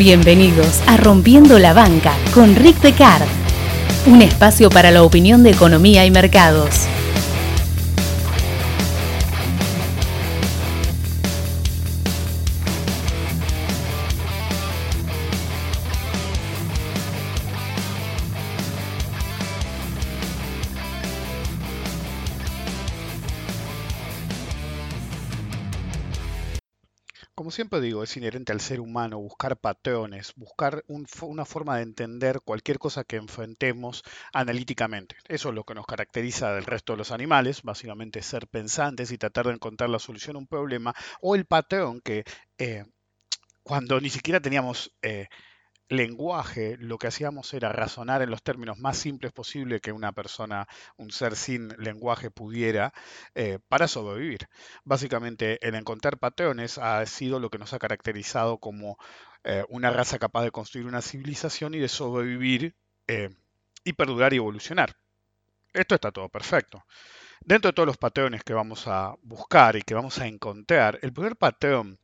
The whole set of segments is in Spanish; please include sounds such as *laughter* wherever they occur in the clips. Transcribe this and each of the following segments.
Bienvenidos a Rompiendo la Banca con Rick Decard, un espacio para la opinión de economía y mercados. Digo, es inherente al ser humano buscar patrones, buscar una forma de entender cualquier cosa que enfrentemos analíticamente. Eso es lo que nos caracteriza del resto de los animales, básicamente ser pensantes y tratar de encontrar la solución a un problema, o el patrón que eh, cuando ni siquiera teníamos... Eh, lenguaje, lo que hacíamos era razonar en los términos más simples posible que una persona, un ser sin lenguaje pudiera eh, para sobrevivir. Básicamente, el encontrar patrones ha sido lo que nos ha caracterizado como eh, una raza capaz de construir una civilización y de sobrevivir eh, y perdurar y evolucionar. Esto está todo perfecto. Dentro de todos los patrones que vamos a buscar y que vamos a encontrar, el primer patrón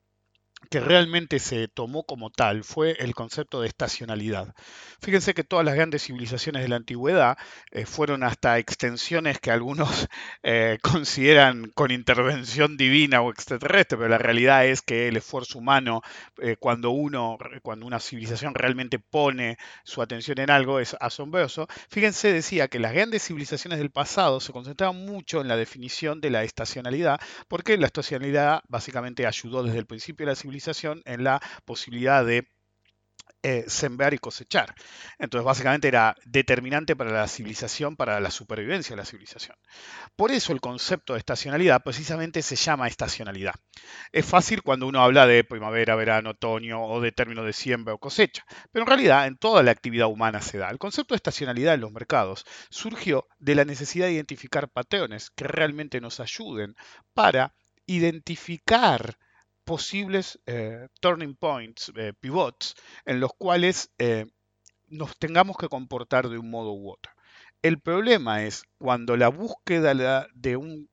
que realmente se tomó como tal fue el concepto de estacionalidad. Fíjense que todas las grandes civilizaciones de la antigüedad eh, fueron hasta extensiones que algunos *laughs* eh, consideran con intervención divina o extraterrestre, pero la realidad es que el esfuerzo humano, eh, cuando uno, cuando una civilización realmente pone su atención en algo, es asombroso. Fíjense, decía que las grandes civilizaciones del pasado se concentraban mucho en la definición de la estacionalidad, porque la estacionalidad básicamente ayudó desde el principio de la civilización en la posibilidad de eh, sembrar y cosechar. Entonces, básicamente era determinante para la civilización, para la supervivencia de la civilización. Por eso el concepto de estacionalidad precisamente se llama estacionalidad. Es fácil cuando uno habla de primavera, verano, otoño o de término de siembra o cosecha, pero en realidad en toda la actividad humana se da. El concepto de estacionalidad en los mercados surgió de la necesidad de identificar patrones que realmente nos ayuden para identificar posibles eh, turning points, eh, pivots, en los cuales eh, nos tengamos que comportar de un modo u otro. El problema es cuando la búsqueda de un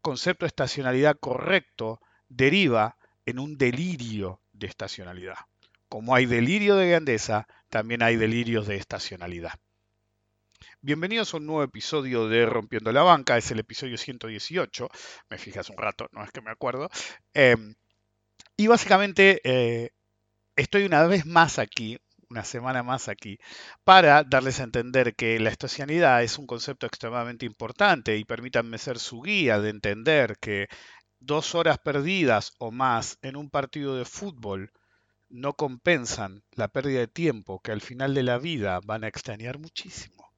concepto de estacionalidad correcto deriva en un delirio de estacionalidad. Como hay delirio de grandeza, también hay delirios de estacionalidad. Bienvenidos a un nuevo episodio de Rompiendo la Banca, es el episodio 118, me fijas un rato, no es que me acuerdo. Em, y básicamente eh, estoy una vez más aquí, una semana más aquí, para darles a entender que la estacionalidad es un concepto extremadamente importante y permítanme ser su guía de entender que dos horas perdidas o más en un partido de fútbol no compensan la pérdida de tiempo que al final de la vida van a extrañar muchísimo.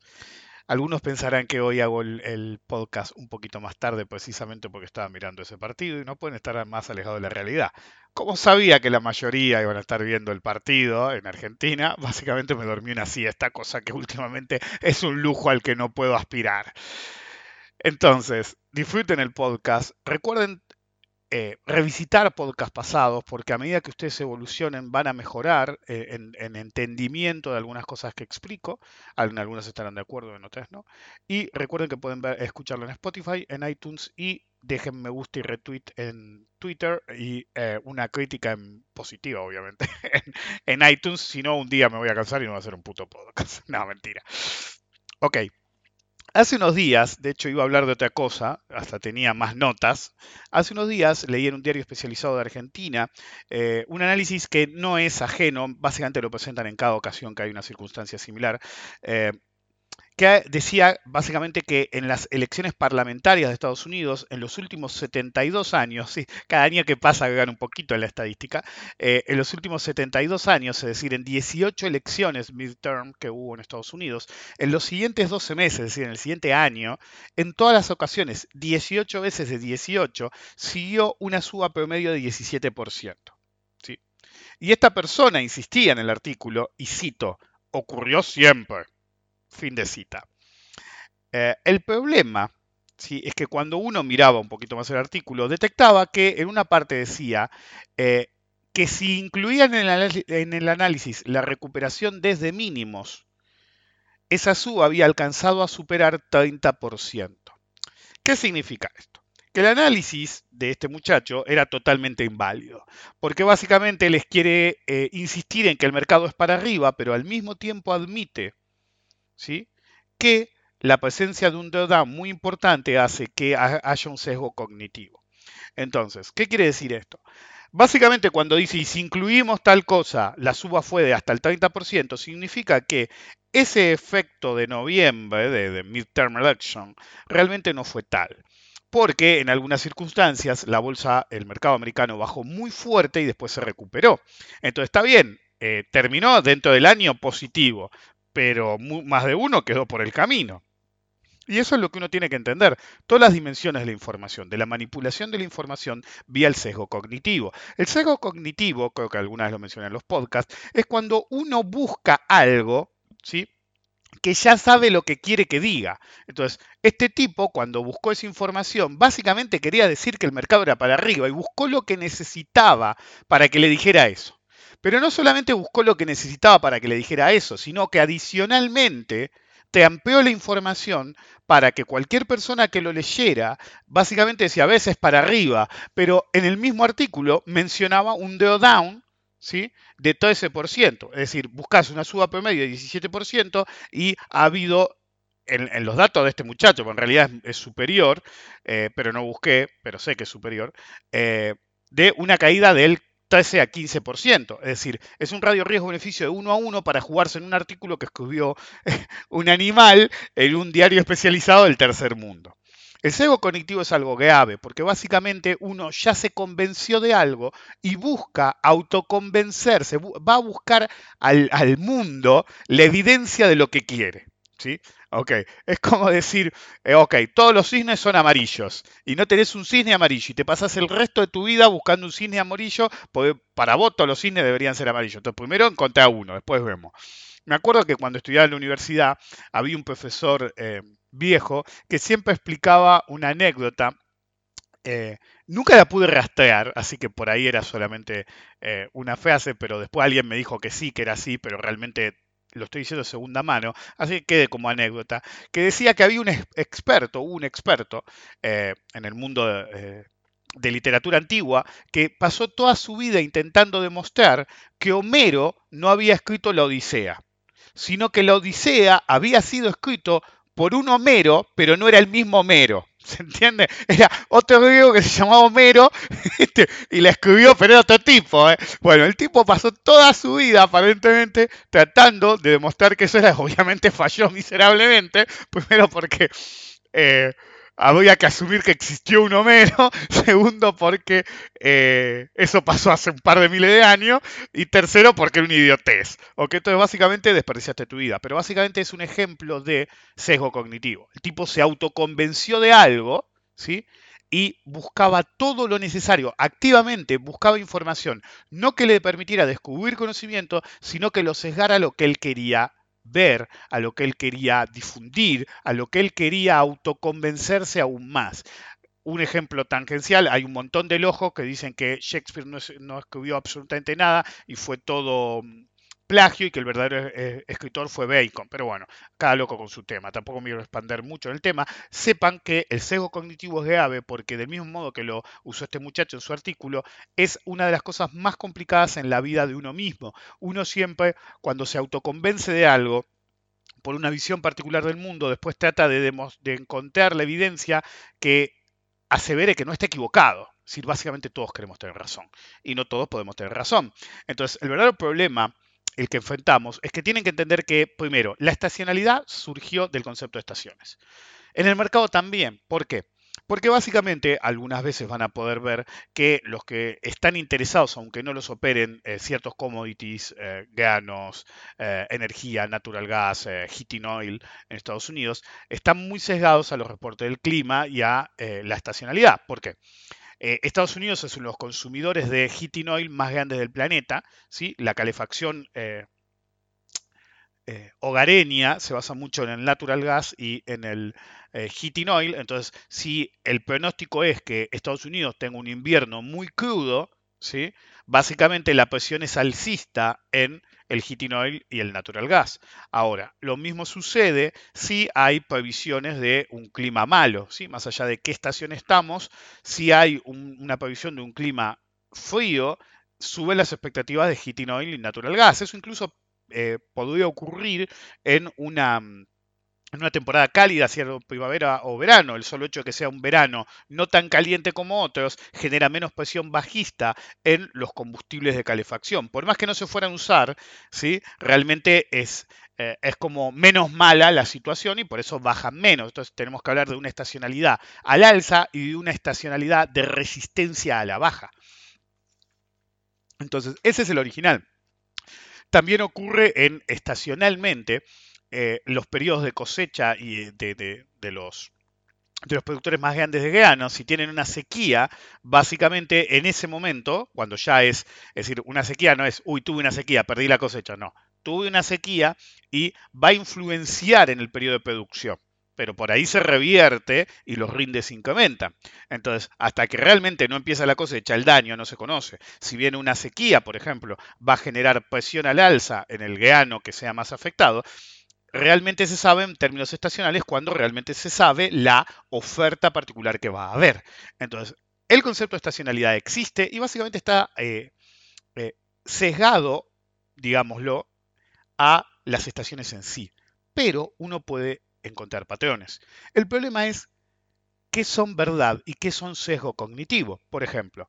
Algunos pensarán que hoy hago el, podcast un poquito más tarde precisamente porque estaba mirando ese partido y no pueden estar más alejados de la realidad. Como sabía que la mayoría iban a estar viendo el partido en Argentina, *laughs* básicamente me dormí una siesta, cosa que últimamente es un lujo al que no puedo aspirar. Entonces, disfruten el podcast. Recuerden eh, revisitar podcasts pasados, porque a medida que ustedes evolucionen van a mejorar eh, en, entendimiento de algunas cosas que explico. Algunas estarán de acuerdo, en otras no. Y recuerden que pueden escucharlo en Spotify, en iTunes y dejen me gusta y retweet en Twitter y eh, una crítica en positiva, obviamente, *laughs* en, iTunes. Si no, un día me voy a cansar y no voy a hacer un puto podcast. *laughs* no, mentira. Ok. Hace unos días, de hecho iba a hablar de otra cosa, hasta tenía más notas, hace unos días leí en un diario especializado de Argentina eh, un análisis que no es ajeno, básicamente lo presentan en cada ocasión que hay una circunstancia similar, eh, que decía básicamente que en las elecciones parlamentarias de Estados Unidos, en los últimos 72 años, sí, cada año que pasa gana un poquito en la estadística, eh, en los últimos 72 años, es decir, en 18 elecciones midterm que hubo en Estados Unidos, en los siguientes 12 meses, es decir, en el siguiente año, en todas las ocasiones, 18 veces de 18, siguió una suba promedio de 17%. ¿sí? Y esta persona insistía en el artículo, y cito, ocurrió siempre Fin de cita. Eh, el problema ¿sí? es que cuando uno miraba un poquito más el artículo, detectaba que en una parte decía eh, que si incluían en el, análisis la recuperación desde mínimos, esa suba había alcanzado a superar 30%. ¿Qué significa esto? que el análisis de este muchacho era totalmente inválido, porque básicamente les quiere eh, insistir en que el mercado es para arriba, pero al mismo tiempo admite que la presencia de un drawdown muy importante hace que haya un sesgo cognitivo. Entonces, ¿qué quiere decir esto? Básicamente cuando dice, y si incluimos tal cosa, la suba fue de hasta el 30%, significa que ese efecto de noviembre, de, de midterm election, realmente no fue tal porque en algunas circunstancias la bolsa, el mercado americano bajó muy fuerte y después se recuperó. Entonces está bien, eh, terminó dentro del año positivo, pero más de uno quedó por el camino. Y eso es lo que uno tiene que entender. Todas las dimensiones de la información, de la manipulación de la información vía el sesgo cognitivo. El sesgo cognitivo, creo que algunas lo mencioné en los podcasts, es cuando uno busca algo, ¿sí? que ya sabe lo que quiere que diga. Entonces, este tipo, cuando buscó esa información, básicamente quería decir que el mercado era para arriba y buscó lo que necesitaba para que le dijera eso. Pero no solamente buscó lo que necesitaba para que le dijera eso, sino que adicionalmente te amplió la información para que cualquier persona que lo leyera, básicamente decía a veces para arriba, pero en el mismo artículo mencionaba un drawdown ¿sí? de todo ese por ciento. Es decir, buscas una suba promedio de 17% y ha habido en, los datos de este muchacho, en realidad es, superior, eh, pero no busqué, pero sé que es superior, eh, de una caída del 13 a 15%. Es decir, es un radio riesgo-beneficio de 1 a 1 para jugarse en un artículo que escribió un animal en un diario especializado del tercer mundo. El sesgo cognitivo es algo grave porque básicamente uno ya se convenció de algo y busca autoconvencerse, va a buscar al, mundo la evidencia de lo que quiere. ¿sí? Ok, es como decir, eh, ok, todos los cisnes son amarillos y no tenés un cisne amarillo y te pasas el resto de tu vida buscando un cisne amarillo, para vos todos los cisnes deberían ser amarillos. Entonces primero encontré a uno, después vemos. Me acuerdo que cuando estudiaba en la universidad había un profesor eh, viejo que siempre explicaba una anécdota. Eh, nunca la pude rastrear, así que por ahí era solamente una frase, pero después alguien me dijo que sí, que era así, pero realmente lo estoy diciendo de segunda mano, así que quede como anécdota, que decía que había un experto, un experto en el mundo de, de literatura antigua que pasó toda su vida intentando demostrar que Homero no había escrito la Odisea, sino que la Odisea había sido escrito por un Homero, pero no era el mismo Homero. *laughs* ¿Se entiende? Era otro griego que se llamaba Homero *laughs* este, y la escribió, pero era otro tipo. ¿eh? Bueno, el tipo pasó toda su vida aparentemente tratando de demostrar que eso era, *laughs* obviamente falló miserablemente, primero porque eh, había que asumir que existió un Homero, *laughs* segundo porque eh, eso pasó hace un par de miles de años, y tercero porque era un idiotez. ¿ok? Entonces básicamente desperdiciaste tu vida, pero básicamente es un ejemplo de sesgo cognitivo. El tipo se autoconvenció de algo, ¿sí? y buscaba todo lo necesario, activamente buscaba información, no que le permitiera descubrir conocimiento, sino que lo sesgara lo que él quería ver, a lo que él quería difundir, a lo que él quería autoconvencerse aún más. Un ejemplo tangencial, hay un montón de lojos que dicen que Shakespeare no, escribió absolutamente nada y fue todo mm, plagio y que el verdadero eh, escritor fue Bacon. Pero bueno, cada loco con su tema. Tampoco me quiero expander mucho en el tema. Sepan que el sesgo cognitivo es grave porque del mismo modo que lo usó este muchacho en su artículo, es una de las cosas más complicadas en la vida de uno mismo. Uno siempre, cuando se autoconvence de algo, por una visión particular del mundo, después trata de, de encontrar la evidencia que asevere que no está equivocado. Si básicamente todos queremos tener razón y no todos podemos tener razón. Entonces, el verdadero problema el que enfrentamos es que tienen que entender que, primero, la estacionalidad surgió del concepto de estaciones. En el mercado también. ¿Por qué? Porque básicamente algunas veces van a poder ver que los que están interesados, aunque no los operen, eh, ciertos commodities, eh, granos, eh, energía, natural gas, heating oil en Estados Unidos, están muy sesgados a los reportes del clima y a la estacionalidad. ¿Por qué? Eh, Estados Unidos es uno de los consumidores de heating oil más grandes del planeta. ¿sí? La calefacción eh, eh, hogareña se basa mucho en el natural gas y en el heating oil. Entonces, si el pronóstico es que Estados Unidos tenga un invierno muy crudo, ¿sí? básicamente la presión es alcista en el heating oil y el natural gas. Ahora, lo mismo sucede si hay previsiones de un clima malo, ¿sí? más allá de qué estación estamos, si hay una previsión de un clima frío, suben las expectativas de heating oil y natural gas. Eso incluso eh, podría ocurrir en una en una temporada cálida, sea primavera o verano, el solo hecho de que sea un verano no tan caliente como otros genera menos presión bajista en los combustibles de calefacción. Por más que no se fueran a usar, ¿sí? realmente es, eh, es como menos mala la situación y por eso bajan menos. Entonces tenemos que hablar de una estacionalidad al alza y de una estacionalidad de resistencia a la baja. Entonces, ese es el original. También ocurre en estacionalmente eh, los periodos de cosecha y de, los de los productores más grandes de grano, si tienen una sequía, básicamente en ese momento, cuando ya es, es decir, una sequía no es, uy, tuve una sequía, perdí la cosecha, no, tuve una sequía y va a influenciar en el periodo de producción pero por ahí se revierte y los rindes incrementan. Entonces, hasta que realmente no empieza la cosecha, el daño no se conoce. Si viene una sequía, por ejemplo, va a generar presión al alza en el grano que sea más afectado, realmente se sabe en términos estacionales cuando realmente se sabe la oferta particular que va a haber. Entonces, el concepto de estacionalidad existe y básicamente está eh, eh, sesgado, digámoslo, a las estaciones en sí. Pero uno puede encontrar patrones. El problema es qué son verdad y qué son sesgo cognitivo. Por ejemplo,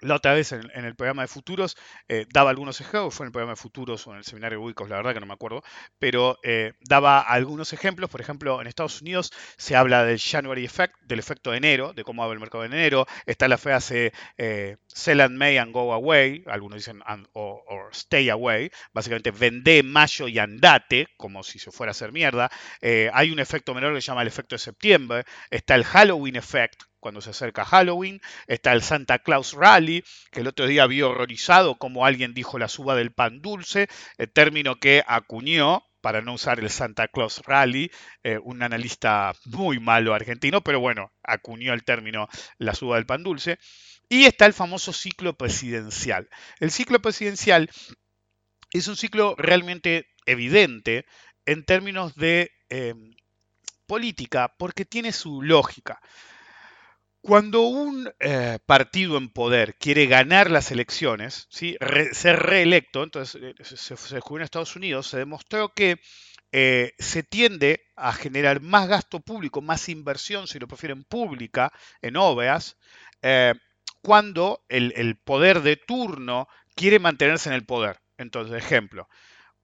la otra vez en, el programa de futuros eh, daba algunos ejemplos, fue en el programa de futuros o en el seminario de Wicos, la verdad que no me acuerdo, pero eh, daba algunos ejemplos. Por ejemplo, en Estados Unidos se habla del January Effect, del efecto de enero, de cómo abre el mercado de enero. Está la frase eh, sell and May and go away, algunos dicen o, stay away, básicamente vende mayo y andate, como si se fuera a hacer mierda. hay un efecto menor que se llama el efecto de septiembre. Está el Halloween Effect, cuando se acerca Halloween, está el Santa Claus Rally, que el otro día vio horrorizado como alguien dijo la suba del pan dulce, el término que acuñó para no usar el Santa Claus Rally, eh, un analista muy malo argentino, pero bueno, acuñó el término la suba del pan dulce. Y está el famoso ciclo presidencial. El ciclo presidencial es un ciclo realmente evidente en términos de eh, política porque tiene su lógica. Cuando un eh, partido en poder quiere ganar las elecciones, ¿sí? ser reelecto, entonces eh, se, se en Estados Unidos, se demostró que eh, se tiende a generar más gasto público, más inversión, si lo prefieren, pública en obras, cuando el, el poder de turno quiere mantenerse en el poder. Entonces, ejemplo,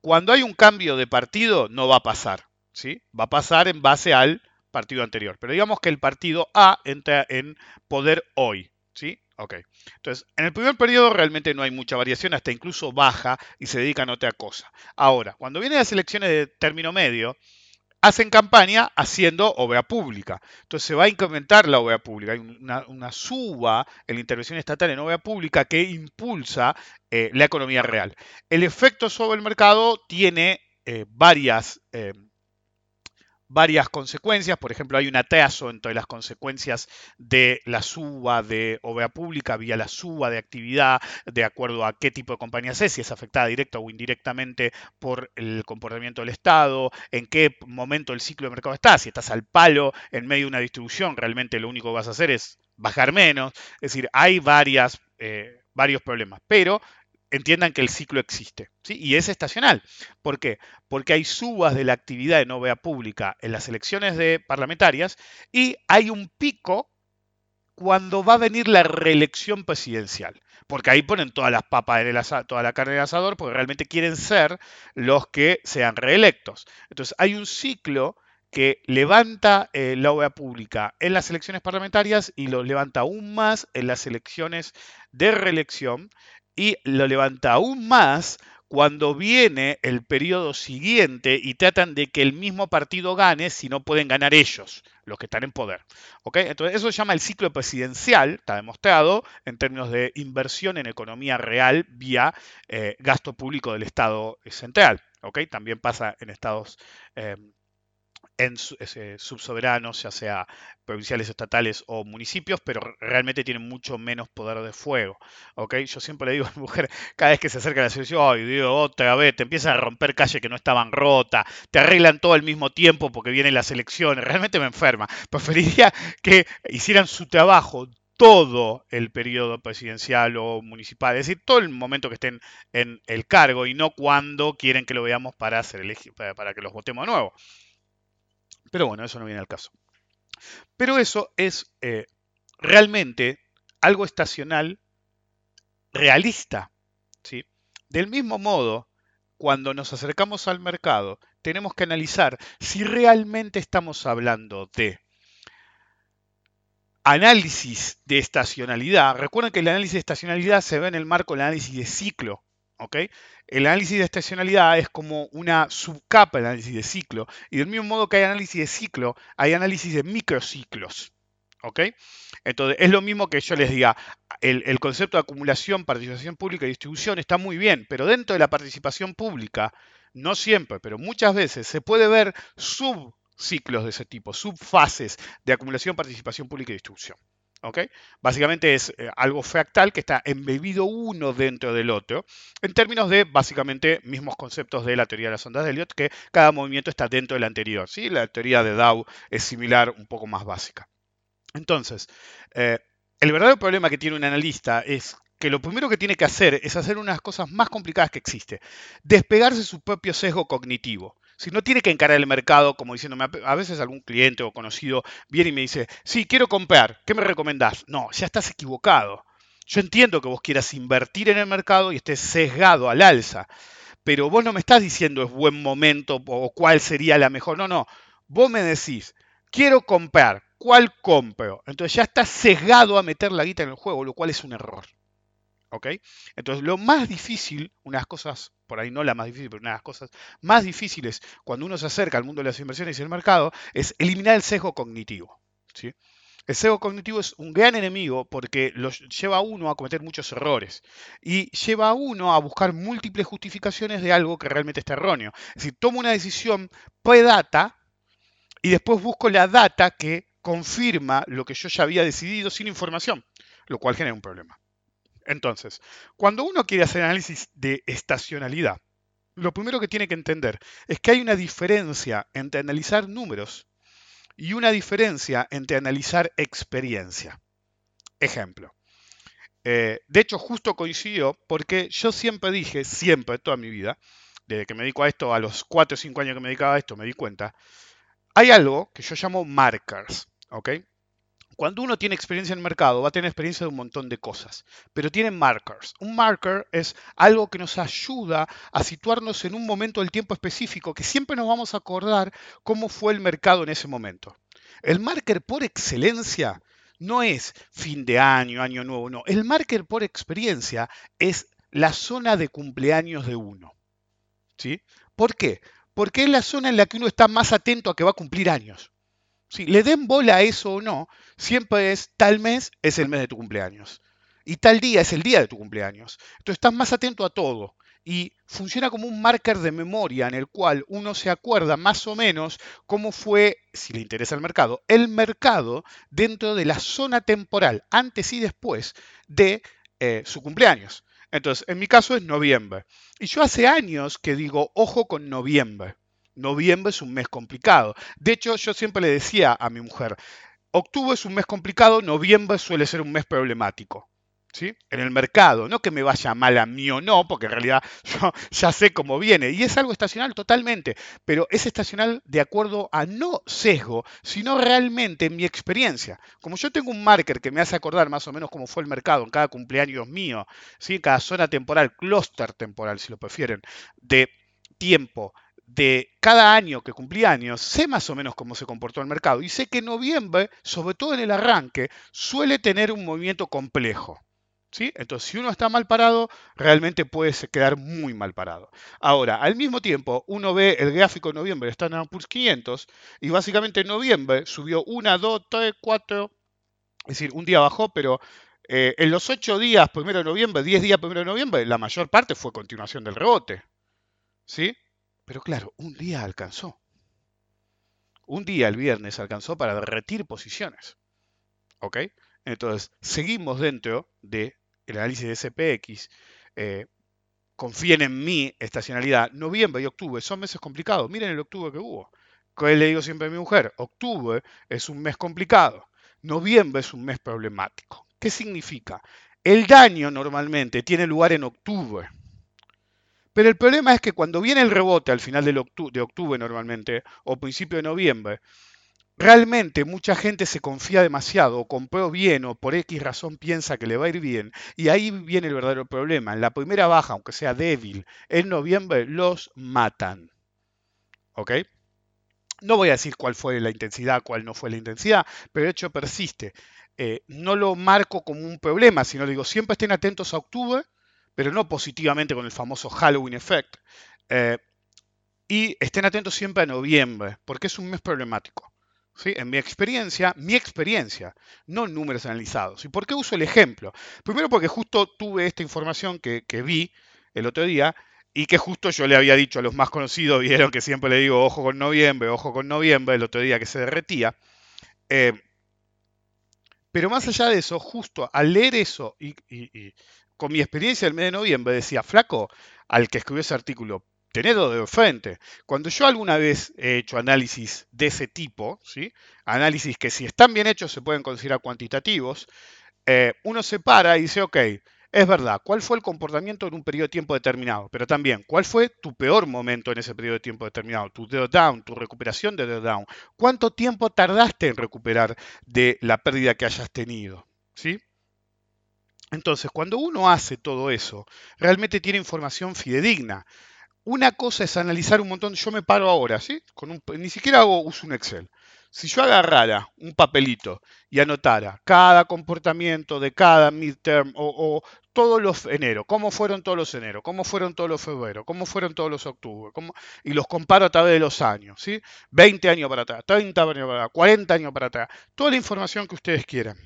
cuando hay un cambio de partido, no va a pasar. ¿sí? Va a pasar en base al partido anterior. Pero digamos que el partido A entra en poder hoy. ¿Sí? Ok. Entonces, en el primer periodo realmente no hay mucha variación, hasta incluso baja y se dedican a otra cosa. Ahora, cuando vienen las elecciones de término medio, hacen campaña haciendo obra pública. Entonces se va a incrementar la obra pública. Hay una, suba en la intervención estatal en obra pública que impulsa eh, la economía real. El efecto sobre el mercado tiene eh, varias... Eh, varias consecuencias. Por ejemplo, hay un atraso entre las consecuencias de la suba de obra pública vía la suba de actividad, de acuerdo a qué tipo de compañía es, si es afectada directa o indirectamente por el comportamiento del Estado, en qué momento el ciclo de mercado está. Si estás al palo en medio de una distribución, realmente lo único que vas a hacer es bajar menos. Es decir, hay varias, eh, varios problemas. Pero entiendan que el ciclo existe. ¿sí? Y es estacional. ¿Por qué? Porque hay subas de la actividad de novia pública en las elecciones de parlamentarias y hay un pico cuando va a venir la reelección presidencial. Porque ahí ponen todas las papas en el asador, toda la carne en el asador, porque realmente quieren ser los que sean reelectos. Entonces hay un ciclo que levanta eh, la obra pública en las elecciones parlamentarias y lo levanta aún más en las elecciones de reelección y lo levanta aún más cuando viene el periodo siguiente y tratan de que el mismo partido gane si no pueden ganar ellos, los que están en poder. Entonces eso se llama el ciclo presidencial, está demostrado en términos de inversión en economía real vía eh, gasto público del Estado central. También pasa en Estados, eh, en subsoberanos, ya sea provinciales, estatales o municipios, pero realmente tienen mucho menos poder de fuego. ¿ok? Yo siempre le digo a mi mujer, *laughs* cada vez que se acerca a la selección, ay, otra vez, te empiezan a romper calles que no estaban rotas, te arreglan todo al mismo tiempo porque vienen las elecciones, realmente me enferma. Preferiría que hicieran su trabajo todo el periodo presidencial o municipal, es decir, todo el momento que estén en el cargo y no cuando quieren que lo veamos para, hacer para que los votemos de nuevo. Pero bueno, eso no viene al caso. Pero eso es eh, realmente algo estacional realista. ¿sí? Del mismo modo, cuando nos acercamos al mercado, tenemos que analizar si realmente estamos hablando de análisis de estacionalidad. Recuerden que el análisis de estacionalidad se ve en el marco del análisis de ciclo. El análisis de estacionalidad es como una subcapa del análisis de ciclo. Y del mismo modo que hay análisis de ciclo, hay análisis de microciclos. ¿Ok? Entonces, es lo mismo que yo les diga, el, el, concepto de acumulación, participación pública y distribución está muy bien, pero dentro de la participación pública, no siempre, pero muchas veces se puede ver subciclos de ese tipo, subfases de acumulación, participación pública y distribución. Básicamente es eh, algo fractal que está embebido uno dentro del otro, en términos de básicamente mismos conceptos de la teoría de las ondas de Elliot, que cada movimiento está dentro del anterior. ¿sí? La teoría de Dow es similar, un poco más básica. Entonces, eh, el verdadero problema que tiene un analista es que lo primero que tiene que hacer es hacer unas cosas más complicadas que existe, despegarse de su propio sesgo cognitivo. Si no tiene que encarar el mercado como diciéndome, a veces algún cliente o conocido viene y me dice, sí, quiero comprar, ¿qué me recomendás? No, ya estás equivocado. Yo entiendo que vos quieras invertir en el mercado y estés sesgado al alza, pero vos no me estás diciendo es buen momento o cuál sería la mejor. No, no. Vos me decís, quiero comprar, ¿cuál compro? Entonces ya estás sesgado a meter la guita en el juego, lo cual es un error. ¿Ok? Entonces, lo más difícil, unas cosas, por ahí no la más difícil, pero una de las cosas más difíciles cuando uno se acerca al mundo de las inversiones y el mercado, es eliminar el sesgo cognitivo. ¿sí? El sesgo cognitivo es un gran enemigo porque lo lleva a uno a cometer muchos errores y lleva a uno a buscar múltiples justificaciones de algo que realmente está erróneo. Es decir, tomo una decisión pre-data y después busco la data que confirma lo que yo ya había decidido sin información, lo cual genera un problema. Entonces, cuando uno quiere hacer análisis de estacionalidad, lo primero que tiene que entender es que hay una diferencia entre analizar números y una diferencia entre analizar experiencia. Ejemplo. Eh, de hecho, justo coincidió porque yo siempre dije, siempre, toda mi vida, desde que me dedico a esto, a los 4 o 5 años que me dedicaba a esto, me di cuenta, hay algo que yo llamo markers, ¿ok? Cuando uno tiene experiencia en el mercado, va a tener experiencia de un montón de cosas, pero tiene markers. Un marker es algo que nos ayuda a situarnos en un momento del tiempo específico, que siempre nos vamos a acordar cómo fue el mercado en ese momento. El marker por excelencia no es fin de año, año nuevo, no. El marker por experiencia es la zona de cumpleaños de uno. ¿Sí? ¿Por qué? Porque es la zona en la que uno está más atento a que va a cumplir años. Si le den bola a eso o no, siempre es tal mes es el mes de tu cumpleaños. Y tal día es el día de tu cumpleaños. Entonces estás más atento a todo. Y funciona como un marker de memoria en el cual uno se acuerda más o menos cómo fue, si le interesa el mercado, el mercado dentro de la zona temporal, antes y después de eh, su cumpleaños. Entonces, en mi caso es noviembre. Y yo hace años que digo, ojo con noviembre. Noviembre es un mes complicado. De hecho, yo siempre le decía a mi mujer, octubre es un mes complicado, noviembre suele ser un mes problemático. ¿Sí? En el mercado, no que me vaya mal a mí o no, porque en realidad *laughs* yo ya sé cómo viene, y es algo estacional totalmente, pero es estacional de acuerdo a no sesgo, sino realmente mi experiencia. Como yo tengo un marker que me hace acordar más o menos cómo fue el mercado en cada cumpleaños mío, ¿sí? cada zona temporal, clúster temporal si lo prefieren, de tiempo, de cada año que cumplí años, sé más o menos cómo se comportó el mercado y sé que noviembre, sobre todo en el arranque, suele tener un movimiento complejo. Entonces, si uno está mal parado, realmente puede quedar muy mal parado. Ahora, al mismo tiempo, uno ve el gráfico de noviembre de Standard Poor's 500 y básicamente en noviembre subió 1, 2, 3, 4, es decir, un día bajó, pero eh, en los 8 días, primero de noviembre, 10 días primero de noviembre, la mayor parte fue continuación del rebote. ¿Sí? Pero claro, un día alcanzó. un día, el viernes, alcanzó para derretir posiciones. ¿Ok? Entonces, seguimos dentro del análisis de SPX. Eh, confíen en mi estacionalidad. Noviembre y octubre son meses complicados. Miren el octubre que hubo. ¿Qué le digo siempre a mi mujer? Octubre es un mes complicado. Noviembre es un mes problemático. ¿Qué significa? El daño normalmente tiene lugar en octubre. Pero el problema es que cuando viene el rebote al final de octubre normalmente, o principio de noviembre, realmente mucha gente se confía demasiado, o compró bien, o por X razón piensa que le va a ir bien, y ahí viene el verdadero problema. En la primera baja, aunque sea débil, en noviembre los matan. ¿Ok? No voy a decir cuál fue la intensidad, cuál no fue la intensidad, pero el hecho persiste. Eh, no lo marco como un problema, sino digo, siempre estén atentos a octubre, pero no positivamente con el famoso Halloween effect. Eh, y estén atentos siempre a noviembre, porque es un mes problemático. ¿sí? En mi experiencia, mi experiencia, no números analizados. ¿Y por qué uso el ejemplo? Primero porque justo tuve esta información que, vi el otro día y que justo yo le había dicho a los más conocidos, *laughs* vieron que siempre le digo ojo con noviembre, ojo con noviembre, el otro día que se derretía. Eh, pero más allá de eso, justo al leer eso y, con mi experiencia del mes de noviembre decía, flaco, al que escribió ese artículo, tenedlo de frente. Cuando yo alguna vez he hecho análisis de ese tipo, ¿sí? análisis que si están bien hechos se pueden considerar cuantitativos, eh, uno se para y dice, ok, es verdad, ¿cuál fue el comportamiento en un periodo de tiempo determinado? Pero también, ¿cuál fue tu peor momento en ese periodo de tiempo determinado? Tu down, tu recuperación de down. ¿Cuánto tiempo tardaste en recuperar de la pérdida que hayas tenido? ¿Sí? Entonces, cuando uno hace todo eso, realmente tiene información fidedigna. Una cosa es analizar un montón, yo me paro ahora, ¿sí? Con un, ni siquiera hago, uso un Excel. Si yo agarrara un papelito y anotara cada comportamiento de cada midterm o, todos los enero, cómo fueron todos los enero, cómo fueron todos los febrero, cómo fueron todos los octubre, y los comparo a través de los años, ¿sí? 20 años para atrás, 30 años para atrás, 40 años para atrás, toda la información que ustedes quieran.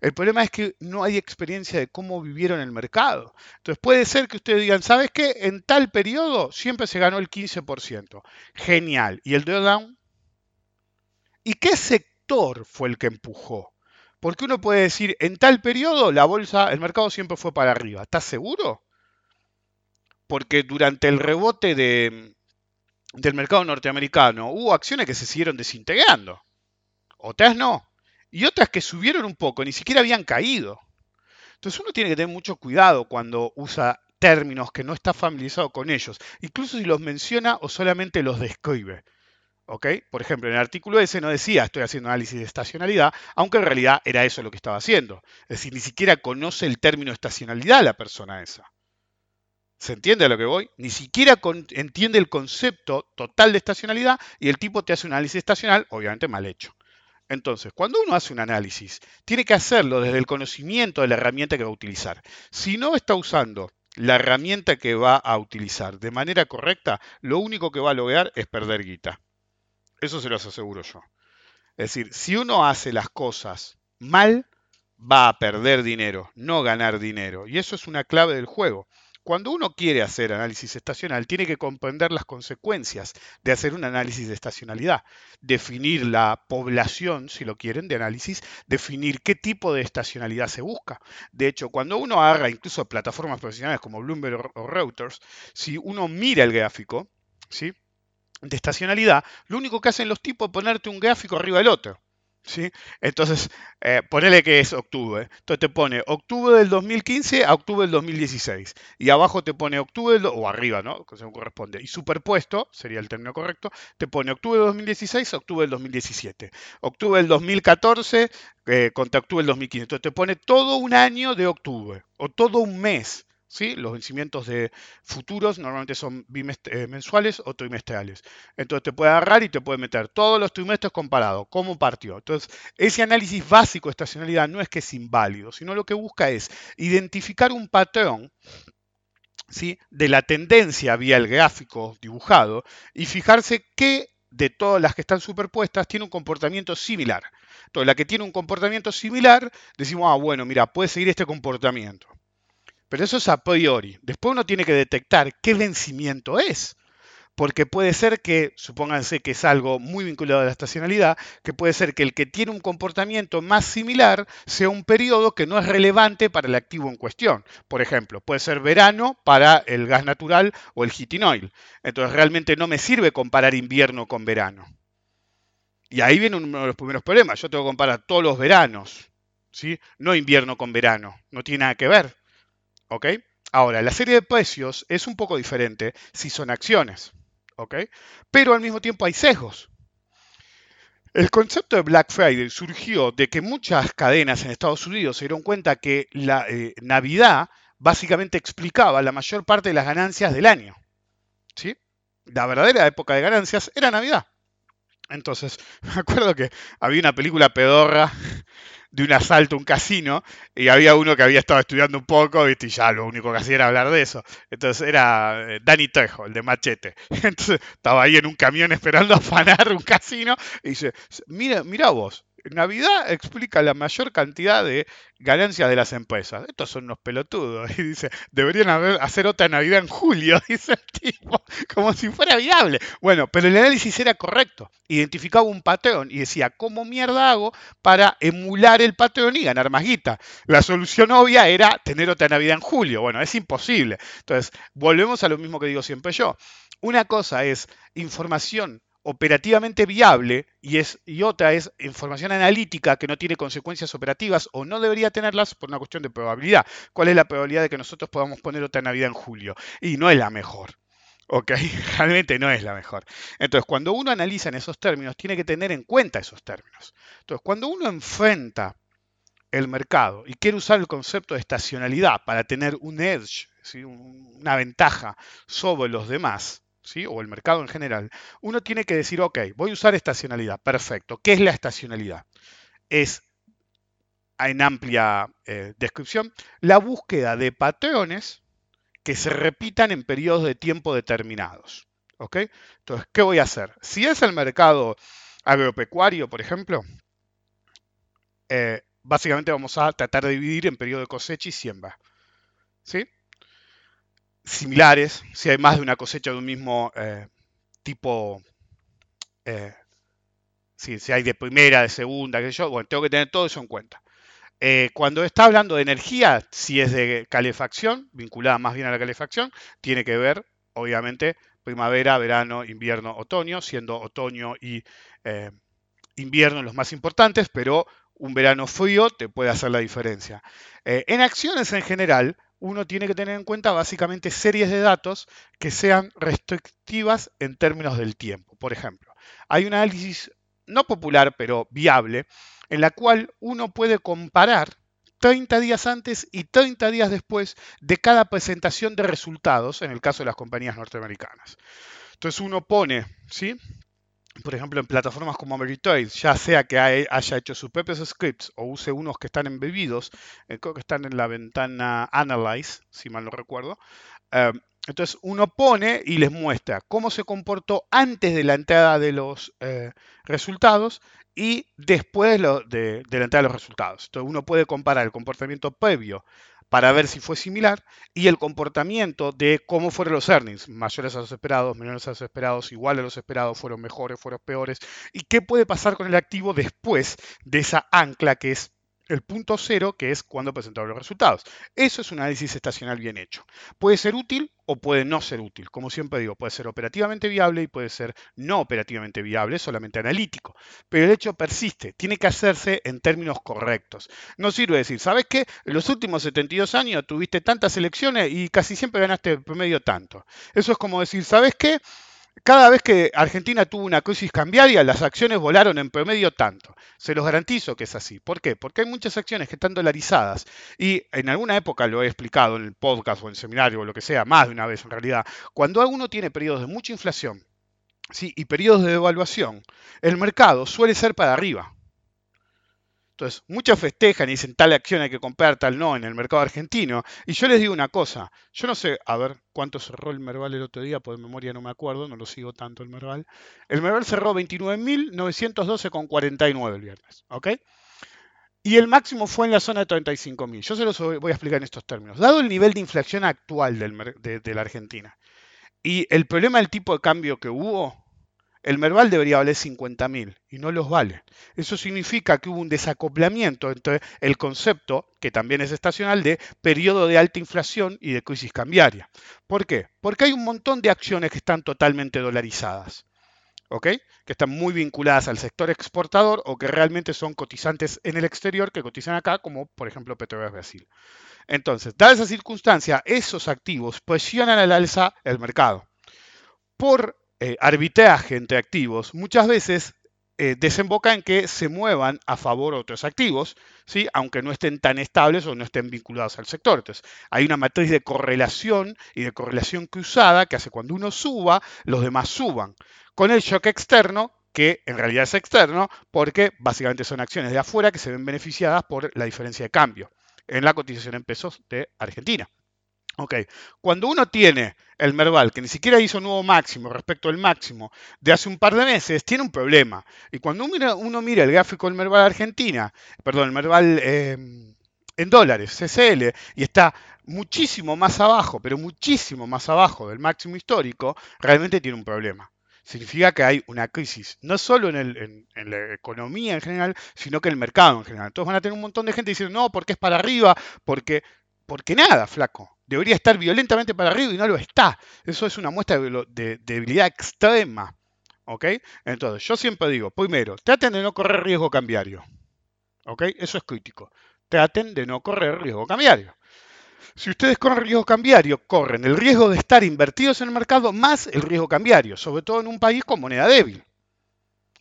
El problema es que no hay experiencia de cómo vivieron el mercado. Entonces puede ser que ustedes digan, ¿sabes qué? En tal periodo siempre se ganó el 15%. Genial. ¿Y el drawdown? ¿Y qué sector fue el que empujó? Porque uno puede decir, en tal periodo la bolsa, el mercado siempre fue para arriba. ¿Estás seguro? Porque durante el rebote de, del mercado norteamericano hubo acciones que se siguieron desintegrando. Otras no y otras que subieron un poco, ni siquiera habían caído. Entonces uno tiene que tener mucho cuidado cuando usa términos que no está familiarizado con ellos, incluso si los menciona o solamente los describe. ¿Ok? Por ejemplo, en el artículo ese no decía estoy haciendo análisis de estacionalidad, aunque en realidad era eso lo que estaba haciendo. Es decir, ni siquiera conoce el término estacionalidad la persona esa. ¿Se entiende a lo que voy? Ni siquiera entiende el concepto total de estacionalidad y el tipo te hace un análisis estacional, obviamente mal hecho. Entonces, cuando uno hace un análisis, tiene que hacerlo desde el conocimiento de la herramienta que va a utilizar. Si no está usando la herramienta que va a utilizar de manera correcta, lo único que va a lograr es perder guita. Eso se los aseguro yo. Es decir, si uno hace las cosas mal, va a perder dinero, no ganar dinero. Y eso es una clave del juego. Cuando uno quiere hacer análisis estacional, tiene que comprender las consecuencias de hacer un análisis de estacionalidad, definir la población, si lo quieren, de análisis, definir qué tipo de estacionalidad se busca. De hecho, cuando uno haga incluso plataformas profesionales como Bloomberg o Reuters, si uno mira el gráfico, de estacionalidad, lo único que hacen los tipos es ponerte un gráfico arriba del otro. ¿Sí? Entonces, eh, ponele que es octubre. Entonces te pone octubre del 2015 a octubre del 2016. Y abajo te pone octubre, o arriba, ¿no? Según corresponde. Y superpuesto, sería el término correcto, te pone octubre del 2016 a octubre del 2017. Octubre del 2014 eh, contra octubre del 2015. Entonces te pone todo un año de octubre, o todo un mes. Los vencimientos de futuros normalmente son eh, mensuales o trimestrales. Entonces te puede agarrar y te puede meter todos los trimestres comparados, cómo partió. Entonces, ese análisis básico de estacionalidad no es que es inválido, sino lo que busca es identificar un patrón ¿sí? de la tendencia vía el gráfico dibujado y fijarse qué de todas las que están superpuestas tiene un comportamiento similar. Entonces, la que tiene un comportamiento similar, decimos, ah, bueno, mira, puede seguir este comportamiento. Pero eso es a priori. Después uno tiene que detectar qué vencimiento es. porque puede ser que, supónganse que es algo muy vinculado a la estacionalidad, que puede ser que el que tiene un comportamiento más similar sea un periodo que no es relevante para el activo en cuestión. Por ejemplo, puede ser verano para el gas natural o el heating oil. Entonces realmente no me sirve comparar invierno con verano. Y ahí viene uno de los primeros problemas. Yo tengo que comparar todos los veranos, ¿sí? no invierno con verano. No tiene nada que ver. ¿Ok? Ahora, la serie de precios es un poco diferente si son acciones. ¿Ok? Pero al mismo tiempo hay sesgos. El concepto de Black Friday surgió de que muchas cadenas en Estados Unidos se dieron cuenta que la eh, Navidad básicamente explicaba la mayor parte de las ganancias del año. ¿Sí? La verdadera época de ganancias era Navidad. Entonces, *laughs* me acuerdo que había una película pedorra de un asalto a un casino y había uno que había estado estudiando un poco y ya lo único que hacía era hablar de eso. Entonces era eh, Danny Trejo, el de Machete. *laughs* Entonces estaba ahí en un camión esperando *laughs* afanar un casino y dice, mira, mira vos, Navidad explica la mayor cantidad de ganancias de las empresas. Estos son unos pelotudos. *laughs* Y dice, deberían hacer otra Navidad en julio, *laughs* dice el tipo, como si fuera viable. Bueno, pero el análisis era correcto. Identificaba un patrón y decía, ¿cómo mierda hago para emular el patrón y ganar más guita? La solución obvia era tener otra Navidad en julio. Bueno, es imposible. Entonces, volvemos a lo mismo que digo siempre yo. Una cosa es información operativamente viable y, es, y otra es información analítica que no tiene consecuencias operativas o no debería tenerlas por una cuestión de probabilidad. ¿Cuál es la probabilidad de que nosotros podamos poner otra Navidad en julio? Y no es la mejor. ¿Ok? *laughs* Realmente no es la mejor. Entonces, cuando uno analiza en esos términos, tiene que tener en cuenta esos términos. Entonces, cuando uno enfrenta el mercado y quiere usar el concepto de estacionalidad para tener un edge, una ventaja sobre los demás, o el mercado en general, uno tiene que decir, ok, voy a usar estacionalidad. Perfecto. ¿Qué es la estacionalidad? Es, en amplia eh, descripción, la búsqueda de patrones que se repitan en periodos de tiempo determinados. ¿ok? Entonces, ¿qué voy a hacer? Si es el mercado agropecuario, por ejemplo, eh, básicamente vamos a tratar de dividir en periodo de cosecha y siembra. ¿Sí? Similares, si hay más de una cosecha de un mismo eh, tipo, eh, si, hay de primera, de segunda, que yo, bueno, tengo que tener todo eso en cuenta. Eh, cuando está hablando de energía, si es de calefacción, vinculada más bien a la calefacción, tiene que ver, obviamente, primavera, verano, invierno, otoño, siendo otoño y invierno los más importantes, pero un verano frío te puede hacer la diferencia. en acciones en general, uno tiene que tener en cuenta básicamente series de datos que sean restrictivas en términos del tiempo. Por ejemplo, hay un análisis no popular, pero viable, en la cual uno puede comparar 30 días antes y 30 días después de cada presentación de resultados, en el caso de las compañías norteamericanas. Entonces uno pone, ¿sí? Por ejemplo, en plataformas como Ameritrade, ya sea que haya hecho sus propios scripts o use unos que están embebidos, eh, creo que están en la ventana Analyze, si mal no recuerdo. Em, entonces uno pone y les muestra cómo se comportó antes de la entrada de los eh, resultados y después de, de, la entrada de los resultados. Entonces uno puede comparar el comportamiento previo para ver si fue similar y el comportamiento de cómo fueron los earnings, mayores a los esperados, menores a los esperados, iguales a los esperados, fueron mejores, fueron peores, y qué puede pasar con el activo después de esa ancla que es el punto cero, que es cuando presentaron los resultados. Eso es un análisis estacional bien hecho. Puede ser útil o puede no ser útil. Como siempre digo, puede ser operativamente viable y puede ser no operativamente viable, solamente analítico. Pero el hecho persiste, tiene que hacerse en términos correctos. No sirve decir, ¿sabes qué? En los últimos 72 años tuviste tantas elecciones y casi siempre ganaste promedio tanto. Eso es como decir, ¿sabes qué? Cada vez que Argentina tuvo una crisis cambiaria, las acciones volaron en promedio tanto. Se los garantizo que es así. ¿Por qué? Porque hay muchas acciones que están dolarizadas. Y en alguna época lo he explicado en el podcast o en el seminario o lo que sea, más de una vez en realidad. Cuando uno tiene periodos de mucha inflación ¿sí? y periodos de devaluación, el mercado suele ser para arriba. Entonces, muchos festejan y dicen tal acción hay que comprar, tal no en el mercado argentino. Y yo les digo una cosa, yo no sé, a ver cuánto cerró el Merval el otro día, por memoria no me acuerdo, no lo sigo tanto el Merval. El Merval cerró 29.912,49 el viernes, ¿ok? Y el máximo fue en la zona de 35.000. Yo se los voy a explicar en estos términos. Dado el nivel de inflación actual de la Argentina, Y el problema del tipo de cambio que hubo, el Merval debería valer 50.000 y no los vale. Eso significa que hubo un desacoplamiento entre el concepto, que también es estacional, de periodo de alta inflación y de crisis cambiaria. ¿Por qué? Porque hay un montón de acciones que están totalmente dolarizadas. ¿ok? Que están muy vinculadas al sector exportador o que realmente son cotizantes en el exterior que cotizan acá, como por ejemplo Petrobras Brasil. Entonces, dada esa circunstancia, esos activos presionan al alza el mercado. Por eh, arbitraje entre activos, muchas veces eh, desemboca en que se muevan a favor otros activos, ¿sí? aunque no estén tan estables o no estén vinculados al sector. Entonces, hay una matriz de correlación y de correlación cruzada que hace cuando uno suba, los demás suban. Con el shock externo, que en realidad es externo, porque básicamente son acciones de afuera que se ven beneficiadas por la diferencia de cambio en la cotización en pesos de Argentina. Ok, cuando uno tiene el Merval, que ni siquiera hizo nuevo máximo respecto al máximo de hace un par de meses, tiene un problema. Y cuando uno mira, el gráfico del Merval Argentina, perdón, el Merval em, en dólares, CCL, y está muchísimo más abajo, pero muchísimo más abajo del máximo histórico, realmente tiene un problema. Significa que hay una crisis, no solo en, la economía en general, sino que en el mercado en general. Entonces van a tener un montón de gente diciendo, no, porque es para arriba, porque, porque nada, flaco debería estar violentamente para arriba y no lo está. Eso es una muestra de, debilidad extrema. ¿Ok? Entonces, yo siempre digo, primero, traten de no correr riesgo cambiario. ¿Ok? Eso es crítico. Traten de no correr riesgo cambiario. Si ustedes corren riesgo cambiario, corren el riesgo de estar invertidos en el mercado más el riesgo cambiario, sobre todo en un país con moneda débil.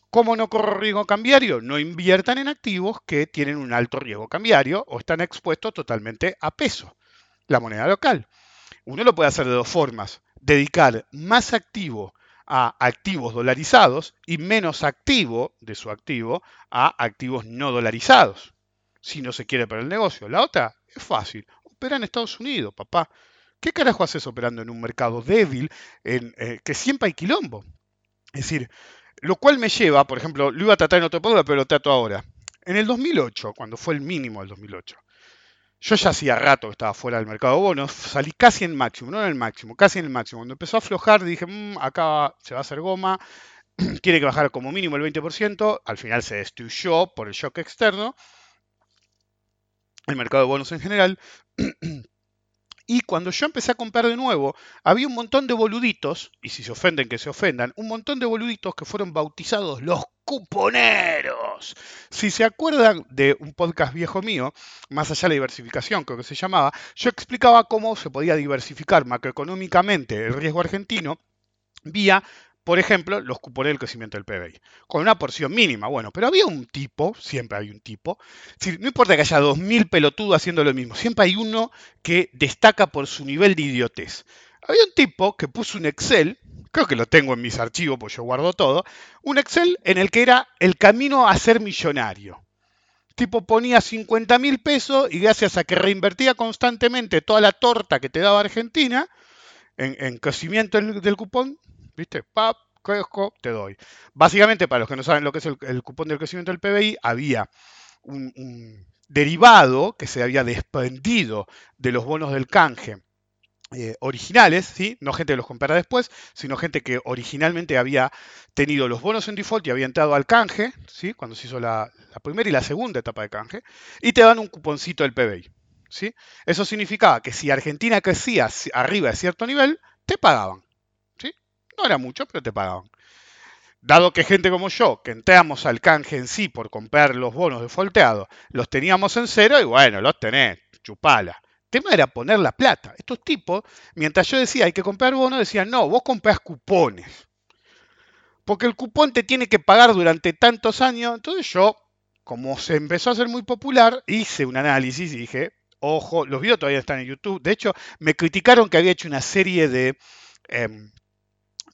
¿Cómo no correr riesgo cambiario? No inviertan en activos que tienen un alto riesgo cambiario o están expuestos totalmente a peso la moneda local. Uno lo puede hacer de dos formas. Dedicar más activo a activos dolarizados y menos activo de su activo a activos no dolarizados, si no se quiere para el negocio. La otra es fácil. Opera en Estados Unidos, papá. ¿Qué carajo haces operando en un mercado débil en, eh, que siempre hay quilombo? Es decir, lo cual me lleva, por ejemplo, lo iba a tratar en otro programa, pero lo trato ahora. En el 2008, cuando fue el mínimo del 2008, yo ya hacía rato que estaba fuera del mercado de bonos, salí casi en máximo, no en el máximo, casi en el máximo. Cuando empezó a aflojar dije, mm, acá se va a hacer goma, *clears throat* tiene que bajar como mínimo el 20%, al final se destruyó por el shock externo, el mercado de bonos en general. *clears throat* Y cuando yo empecé a comprar de nuevo, había un montón de boluditos, y si se ofenden, que se ofendan, un montón de boluditos que fueron bautizados los cuponeros. Si se acuerdan de un podcast viejo mío, más allá de la diversificación, creo que se llamaba, yo explicaba cómo se podía diversificar macroeconómicamente el riesgo argentino vía por ejemplo, los cupones del crecimiento del PBI, con una porción mínima. Bueno, pero había un tipo, siempre hay un tipo, no importa que haya 2.000 pelotudos haciendo lo mismo, siempre hay uno que destaca por su nivel de idiotez. Había un tipo que puso un Excel, creo que lo tengo en mis archivos, pues yo guardo todo, un Excel en el que era el camino a ser millonario. Tipo ponía 50 mil pesos y gracias a que reinvertía constantemente toda la torta que te daba Argentina en, crecimiento del cupón, ¿viste? Pap, cojo, te doy. Básicamente, para los que no saben lo que es el, cupón del crecimiento del PBI, había un, derivado que se había desprendido de los bonos del canje eh, originales, ¿sí? no gente que los comprara después, sino gente que originalmente había tenido los bonos en default y había entrado al canje, ¿sí? cuando se hizo la, primera y la segunda etapa de canje, y te dan un cuponcito del PBI. ¿sí? Eso significaba que si Argentina crecía arriba de cierto nivel, te pagaban. No era mucho, pero te pagaban. Dado que gente como yo, que entramos al canje en sí por comprar los bonos de folteado, los teníamos en cero y bueno, los tenés, chupala. El tema era poner la plata. Estos tipos, mientras yo decía hay que comprar bonos, decían no, vos comprás cupones. Porque el cupón te tiene que pagar durante tantos años. Entonces yo, como se empezó a hacer muy popular, hice un análisis y dije, ojo, los videos todavía están en YouTube. De hecho, me criticaron que había hecho una serie de em,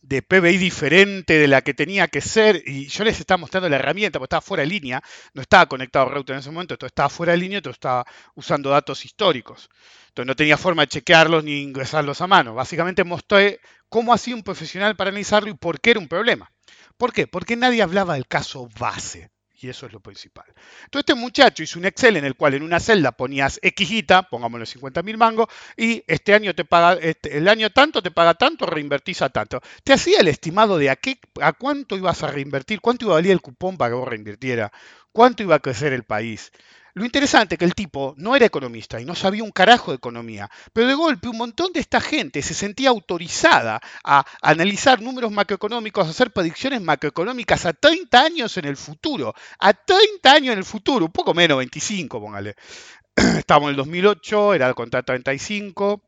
de PBI diferente de la que tenía que ser, y yo les estaba mostrando la herramienta, porque estaba fuera de línea, no estaba conectado a router en ese momento, todo estaba fuera de línea, todo estaba usando datos históricos. Entonces no tenía forma de chequearlos ni ingresarlos a mano. Básicamente mostré cómo hacía un profesional para analizarlo y por qué era un problema. ¿Por qué? Porque nadie hablaba del caso base. Y eso es lo principal. Entonces este muchacho hizo un Excel en el cual en una celda ponías X guita, pongámosle 50 mil mangos, y este año te paga, este, el año tanto te paga tanto, reinvertís a tanto. Te hacía el estimado de a, qué, a cuánto ibas a reinvertir, cuánto iba a valer el cupón para que vos reinvirtiera, cuánto iba a crecer el país. Lo interesante es que el tipo no era economista y no sabía un carajo de economía, pero de golpe un montón de esta gente se sentía autorizada a analizar números macroeconómicos, a hacer predicciones macroeconómicas a 30 años en el futuro, a 30 años en el futuro, un poco menos, 25, póngale. *clears throat* Estamos en el 2008, era contra 35,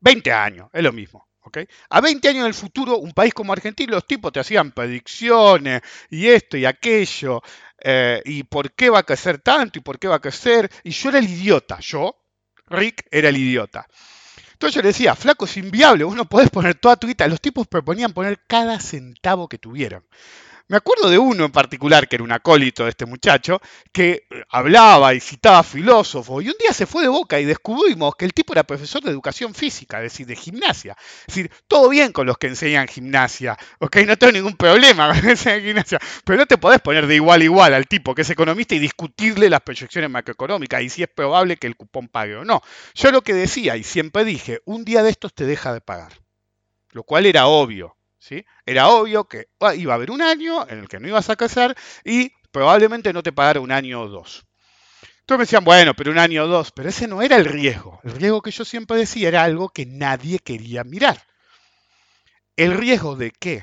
20 años, es lo mismo. A 20 años en el futuro, un país como Argentina, los tipos te hacían predicciones y esto y aquello, eh, y por qué va a crecer tanto y por qué va a crecer. Y yo era el idiota, yo, Rick, era el idiota. Entonces yo le decía, flaco, es inviable, vos no podés poner toda tu guita. Los tipos proponían poner cada centavo que tuvieran. Me acuerdo de uno en particular, que era un acólito de este muchacho, que hablaba y citaba filósofos, y un día se fue de boca y descubrimos que el tipo era profesor de educación física, es decir, de gimnasia. Es decir, todo bien con los que enseñan gimnasia, ok, no tengo ningún problema con *laughs* que enseñan gimnasia, pero no te podés poner de igual a igual al tipo que es economista y discutirle las proyecciones macroeconómicas y si es probable que el cupón pague o no. Yo lo que decía y siempre dije, un día de estos te deja de pagar, lo cual era obvio. Era obvio que ah, iba a haber un año en el que no ibas a casar y probablemente no te pagara un año o dos. Entonces me decían, bueno, pero un año o dos, pero ese no era el riesgo. El riesgo que yo siempre decía era algo que nadie quería mirar. El riesgo de que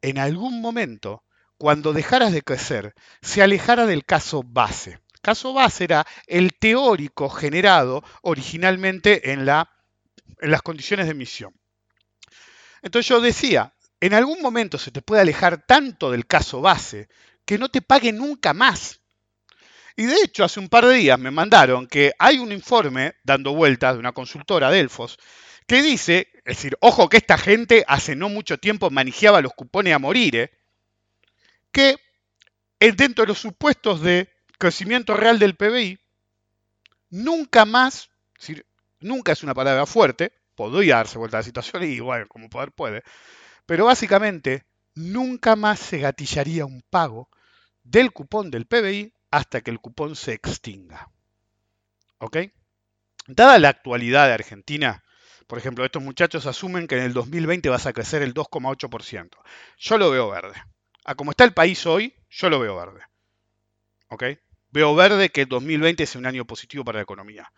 en algún momento, cuando dejaras de crecer, se alejara del caso base. Caso base era el teórico generado originalmente en las condiciones de emisión. Entonces yo decía, en algún momento se te puede alejar tanto del caso base que no te pague nunca más. Y de hecho, hace un par de días me mandaron que hay un informe dando vueltas de una consultora Delfos que dice, es decir, ojo que esta gente hace no mucho tiempo manejaba los cupones a morir, ¿eh? que dentro de los supuestos de crecimiento real del PBI, nunca más, es decir, nunca es una palabra fuerte, podría darse vuelta a la situación y bueno, como poder puede, pero básicamente, nunca más se gatillaría un pago del cupón del PBI hasta que el cupón se extinga. ¿Ok? Dada la actualidad de Argentina, por ejemplo, estos muchachos asumen que en el 2020 vas a crecer el 2,8%. Yo lo veo verde. A como está el país hoy, yo lo veo verde. ¿Ok? Veo verde que el 2020 es un año positivo para la economía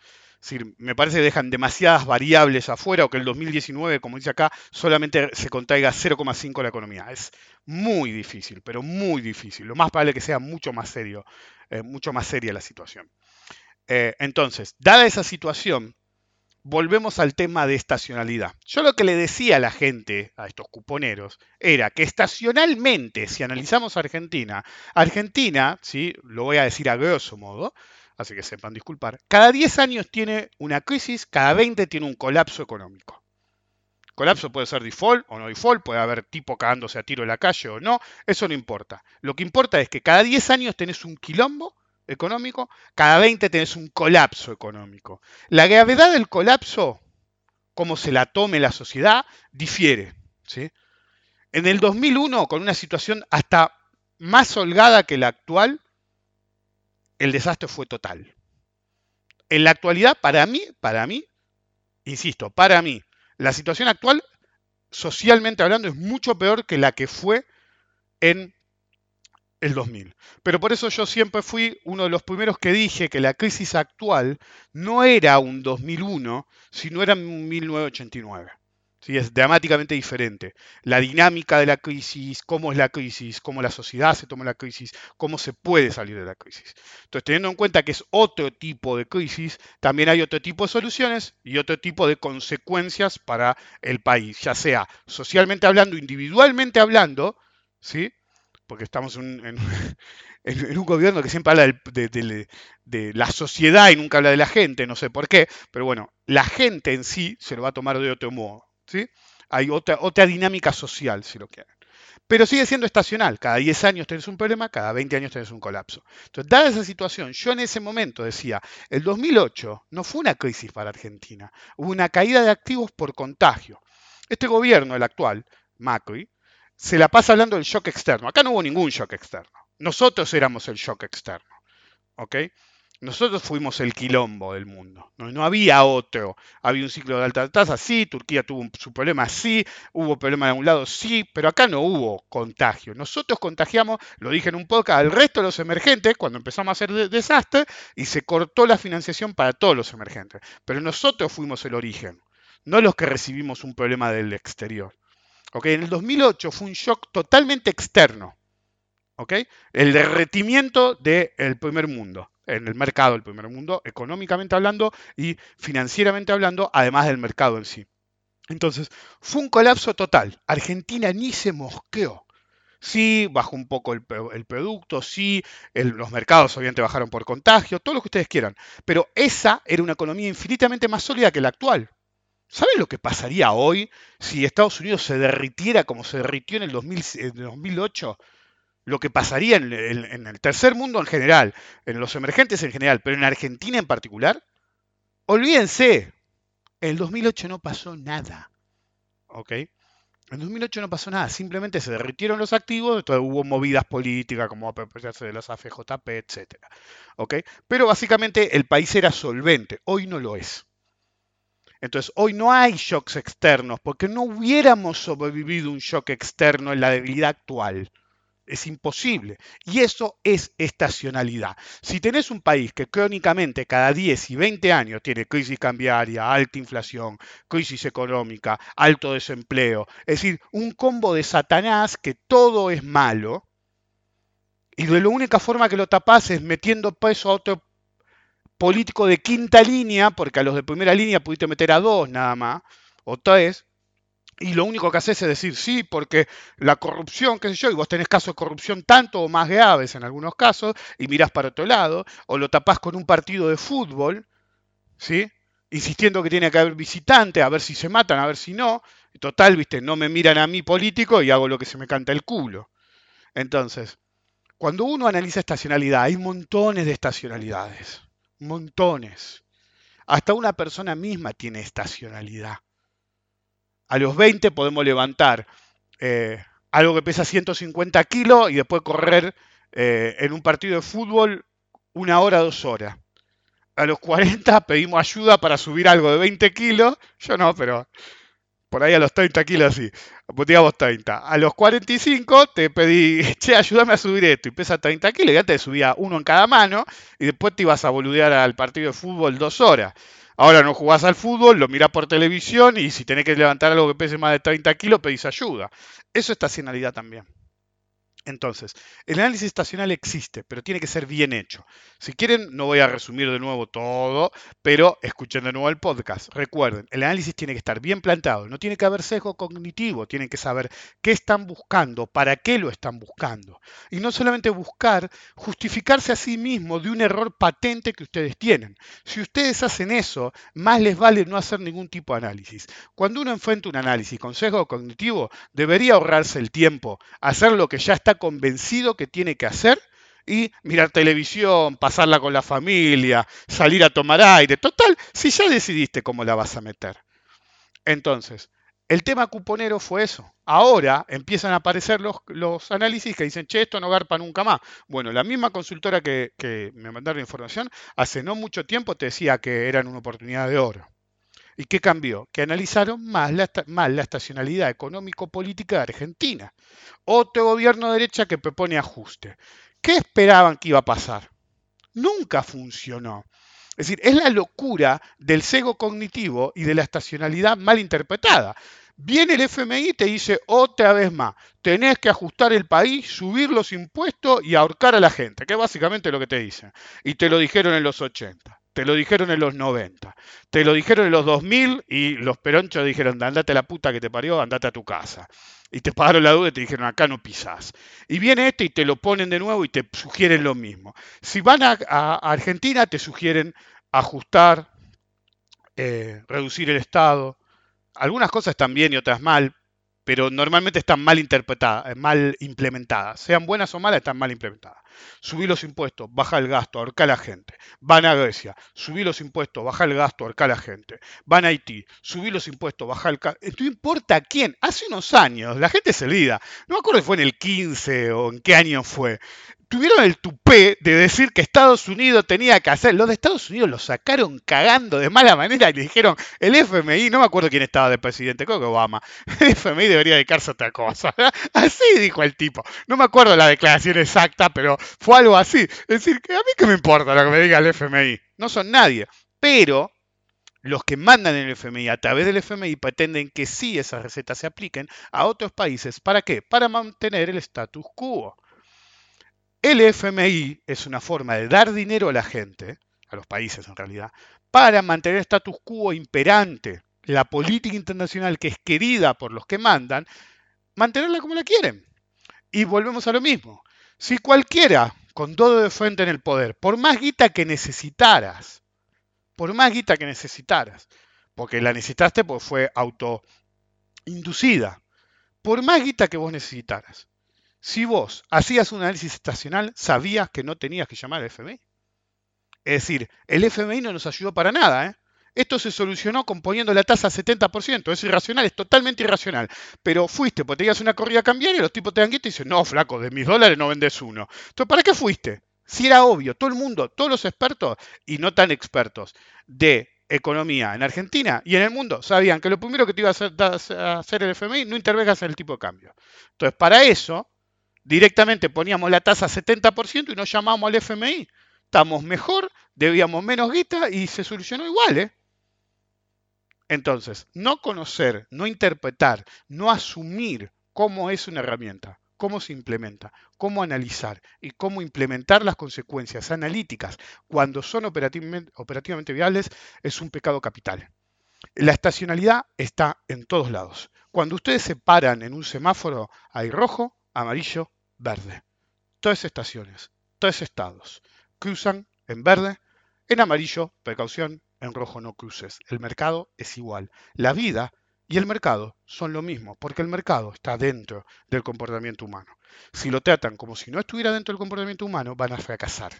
me parece que dejan demasiadas variables afuera o que el 2019, como dice acá, solamente se contraiga 0,5 la economía. Es muy difícil, pero muy difícil. Lo más probable es que sea mucho más serio, eh, mucho más seria la situación. Eh, entonces, dada esa situación, volvemos al tema de estacionalidad. Yo lo que le decía a la gente, a estos cuponeros, era que estacionalmente, si analizamos Argentina, Argentina, ¿sí? lo voy a decir a grosso modo, así que sepan disculpar. Cada 10 años tiene una crisis, cada 20 tiene un colapso económico. Colapso puede ser default o no default, puede haber tipo cagándose a tiro en la calle o no, eso no importa. Lo que importa es que cada 10 años tenés un quilombo económico, cada 20 tenés un colapso económico. La gravedad del colapso, como se la tome la sociedad, difiere. ¿sí? En el 2001, con una situación hasta más holgada que la actual, el desastre fue total. En la actualidad, para mí, para mí, insisto, para mí, la situación actual, socialmente hablando, es mucho peor que la que fue en el 2000. Pero por eso yo siempre fui uno de los primeros que dije que la crisis actual no era un 2001, sino era un 1989 es dramáticamente diferente. La dinámica de la crisis, cómo es la crisis, cómo la sociedad se toma la crisis, cómo se puede salir de la crisis. Entonces, teniendo en cuenta que es otro tipo de crisis, también hay otro tipo de soluciones y otro tipo de consecuencias para el país, ya sea socialmente hablando, individualmente hablando, ¿sí? Porque estamos *laughs* en, un gobierno que siempre habla de, la sociedad y nunca habla de la gente, no sé por qué, pero bueno, la gente en sí se lo va a tomar de otro modo. ¿sí? Hay otra, otra dinámica social, si lo quieren. Pero sigue siendo estacional. Cada 10 años tenés un problema, cada 20 años tenés un colapso. Entonces, dada esa situación, yo en ese momento decía, el 2008 no fue una crisis para Argentina, hubo una caída de activos por contagio. Este gobierno, el actual, Macri, se la pasa hablando del shock externo. Acá no hubo ningún shock externo. Nosotros éramos el shock externo. ¿Ok? Nosotros fuimos el quilombo del mundo. No, había otro. Había un ciclo de alta tasa, sí. Turquía tuvo su problema, sí. Hubo problema de un lado, sí. Pero acá no hubo contagio. Nosotros contagiamos, lo dije en un podcast, al resto de los emergentes cuando empezamos a hacer desastre y se cortó la financiación para todos los emergentes. Pero nosotros fuimos el origen, no los que recibimos un problema del exterior. ¿Ok? En el 2008 fue un shock totalmente externo. El derretimiento del primer mundo en el mercado del primer mundo, económicamente hablando y financieramente hablando, además del mercado en sí. Entonces, fue un colapso total. Argentina ni se mosqueó. Sí, bajó un poco el, producto, sí, los mercados obviamente bajaron por contagio, todo lo que ustedes quieran. Pero esa era una economía infinitamente más sólida que la actual. ¿Saben lo que pasaría hoy si Estados Unidos se derritiera como se derritió en el, en el 2008? lo que pasaría en, el tercer mundo en general, en los emergentes en general, pero en Argentina en particular, olvídense, en el 2008 no pasó nada. ¿Ok? En 2008 no pasó nada, simplemente se derritieron los activos, hubo movidas políticas como apropiarse de las AFJP, etc. ¿Ok? Pero básicamente el país era solvente, hoy no lo es. Entonces, hoy no hay shocks externos, porque no hubiéramos sobrevivido un shock externo en la debilidad actual. Es imposible. Y eso es estacionalidad. Si tenés un país que crónicamente cada 10 y 20 años tiene crisis cambiaria, alta inflación, crisis económica, alto desempleo, es decir, un combo de Satanás que todo es malo, y de la única forma que lo tapás es metiendo peso a otro político de quinta línea, porque a los de primera línea pudiste meter a dos nada más, o tres, y lo único que haces es decir sí, porque la corrupción, qué sé yo, y vos tenés casos de corrupción tanto o más graves en algunos casos, y mirás para otro lado, o lo tapás con un partido de fútbol, ¿sí? Insistiendo que tiene que haber visitante, a ver si se matan, a ver si no. Total, viste, no me miran a mí político y hago lo que se me canta el culo. Entonces, cuando uno analiza estacionalidad, hay montones de estacionalidades. Montones. Hasta una persona misma tiene estacionalidad a los 20 podemos levantar eh, algo que pesa 150 kilos y después correr eh, en un partido de fútbol una hora, dos horas. A los 40 pedimos ayuda para subir algo de 20 kilos. Yo no, pero por ahí a los 30 kilos sí. Digamos 30. A los 45 te pedí, *laughs* che, ayúdame a subir esto. Y pesa 30 kilos. Ya te subía uno en cada mano. Y después te ibas a boludear al partido de fútbol dos horas. Ahora no jugás al fútbol, lo mirás por televisión y si tenés que levantar algo que pese más de 30 kilos, pedís ayuda. Eso es estacionalidad también. Entonces, el análisis estacional existe, pero tiene que ser bien hecho. Si quieren, no voy a resumir de nuevo todo, pero escuchen de nuevo el podcast. Recuerden, el análisis tiene que estar bien plantado, no tiene que haber sesgo cognitivo, tienen que saber qué están buscando, para qué lo están buscando. Y no solamente buscar, justificarse a sí mismo de un error patente que ustedes tienen. Si ustedes hacen eso, más les vale no hacer ningún tipo de análisis. Cuando uno enfrenta un análisis con sesgo cognitivo, debería ahorrarse el tiempo, hacer lo que ya está convencido que tiene que hacer y mirar televisión, pasarla con la familia, salir a tomar aire. Total, si ya decidiste cómo la vas a meter. Entonces, el tema cuponero fue eso. Ahora empiezan a aparecer los, los análisis que dicen, che, esto no garpa nunca más. Bueno, la misma consultora que, que me mandaron información, hace no mucho tiempo te decía que eran una oportunidad de oro. ¿Y qué cambió? Que analizaron más la, la estacionalidad económico-política de Argentina. Otro gobierno de derecha que propone ajuste. ¿Qué esperaban que iba a pasar? Nunca funcionó. Es decir, es la locura del cego cognitivo y de la estacionalidad mal interpretada. Viene el FMI y te dice otra vez más, tenés que ajustar el país, subir los impuestos y ahorcar a la gente, que es básicamente lo que te dicen. Y te lo dijeron en los 80 te lo dijeron en los 90, te lo dijeron en los 2000 y los peronchos dijeron, andate a la puta que te parió, andate a tu casa. Y te pagaron la duda y te dijeron, acá no pisás. Y viene este y te lo ponen de nuevo y te sugieren lo mismo. Si van a, Argentina, te sugieren ajustar, eh, reducir el Estado. Algunas cosas están bien y otras mal, pero normalmente están mal interpretadas, eh, mal implementadas. Sean buenas o malas, están mal implementadas. Subí los impuestos, baja el gasto, ahorca a la gente. Van a Grecia, subí los impuestos, baja el gasto, ahorca a la gente. Van a Haití, subí los impuestos, baja el gasto. No importa quién. Hace unos años, la gente se olvida. No me acuerdo si fue en el 15 o en qué año fue. Tuvieron el tupé de decir que Estados Unidos tenía que hacer. Los de Estados Unidos lo sacaron cagando de mala manera y le dijeron, el FMI, no me acuerdo quién estaba de presidente, creo que Obama, *laughs* el FMI debería dedicarse a otra cosa. *laughs* Así dijo el tipo. No me acuerdo la declaración exacta, pero fue algo así. Es decir, que a mí qué me importa lo que me diga el FMI. No son nadie. Pero los que mandan el FMI a través del FMI pretenden que sí esas recetas se apliquen a otros países. ¿Para qué? Para mantener el status quo. El FMI es una forma de dar dinero a la gente, a los países en realidad, para mantener el status quo imperante, la política internacional que es querida por los que mandan, mantenerla como la quieren. Y volvemos a lo mismo. Si cualquiera con todo de frente en el poder, por más guita que necesitaras, por más guita que necesitaras, porque la necesitaste porque fue autoinducida, por más guita que vos necesitaras, si vos hacías un análisis estacional, sabías que no tenías que llamar al FMI. Es decir, el FMI no nos ayudó para nada. ¿eh? Esto se solucionó componiendo la tasa a 70%. Es irracional, es totalmente irracional. Pero fuiste, porque tenías una corrida cambiaria y los tipos te dan guita y dicen, no, flaco, de mis dólares no vendes uno. Entonces, ¿para qué fuiste? Si era obvio, todo el mundo, todos los expertos y no tan expertos de economía en Argentina y en el mundo sabían que lo primero que te iba a hacer, el FMI no intervengas en el tipo de cambio. Entonces, para eso, directamente poníamos la tasa a 70% y nos llamamos al FMI. Estamos mejor, debíamos menos guita y se solucionó igual, ¿eh? Entonces, no conocer, no interpretar, no asumir cómo es una herramienta cómo se implementa, cómo analizar y cómo implementar las consecuencias analíticas cuando son operativamente, viables es un pecado capital. La estacionalidad está en todos lados. Cuando ustedes se paran en un semáforo hay rojo, amarillo, verde. Todas estaciones, todos estados cruzan en verde, en amarillo, precaución, en rojo no cruces. El mercado es igual. La vida y el mercado son lo mismo, porque el mercado está dentro del comportamiento humano. Si lo tratan como si no estuviera dentro del comportamiento humano, van a fracasar.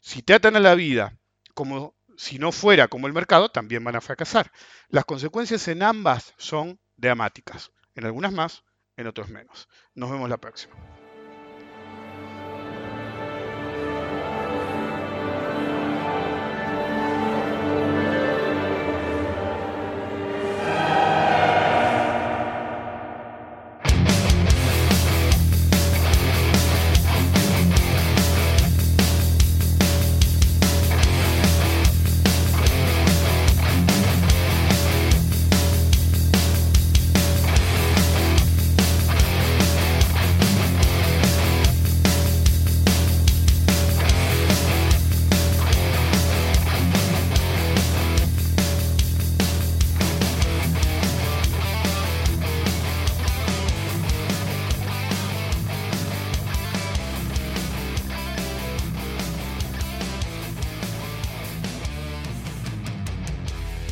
Si tratan a la vida como si no fuera como el mercado, también van a fracasar. Las consecuencias en ambas son dramáticas, en algunas más, en otros menos. Nos vemos la próxima.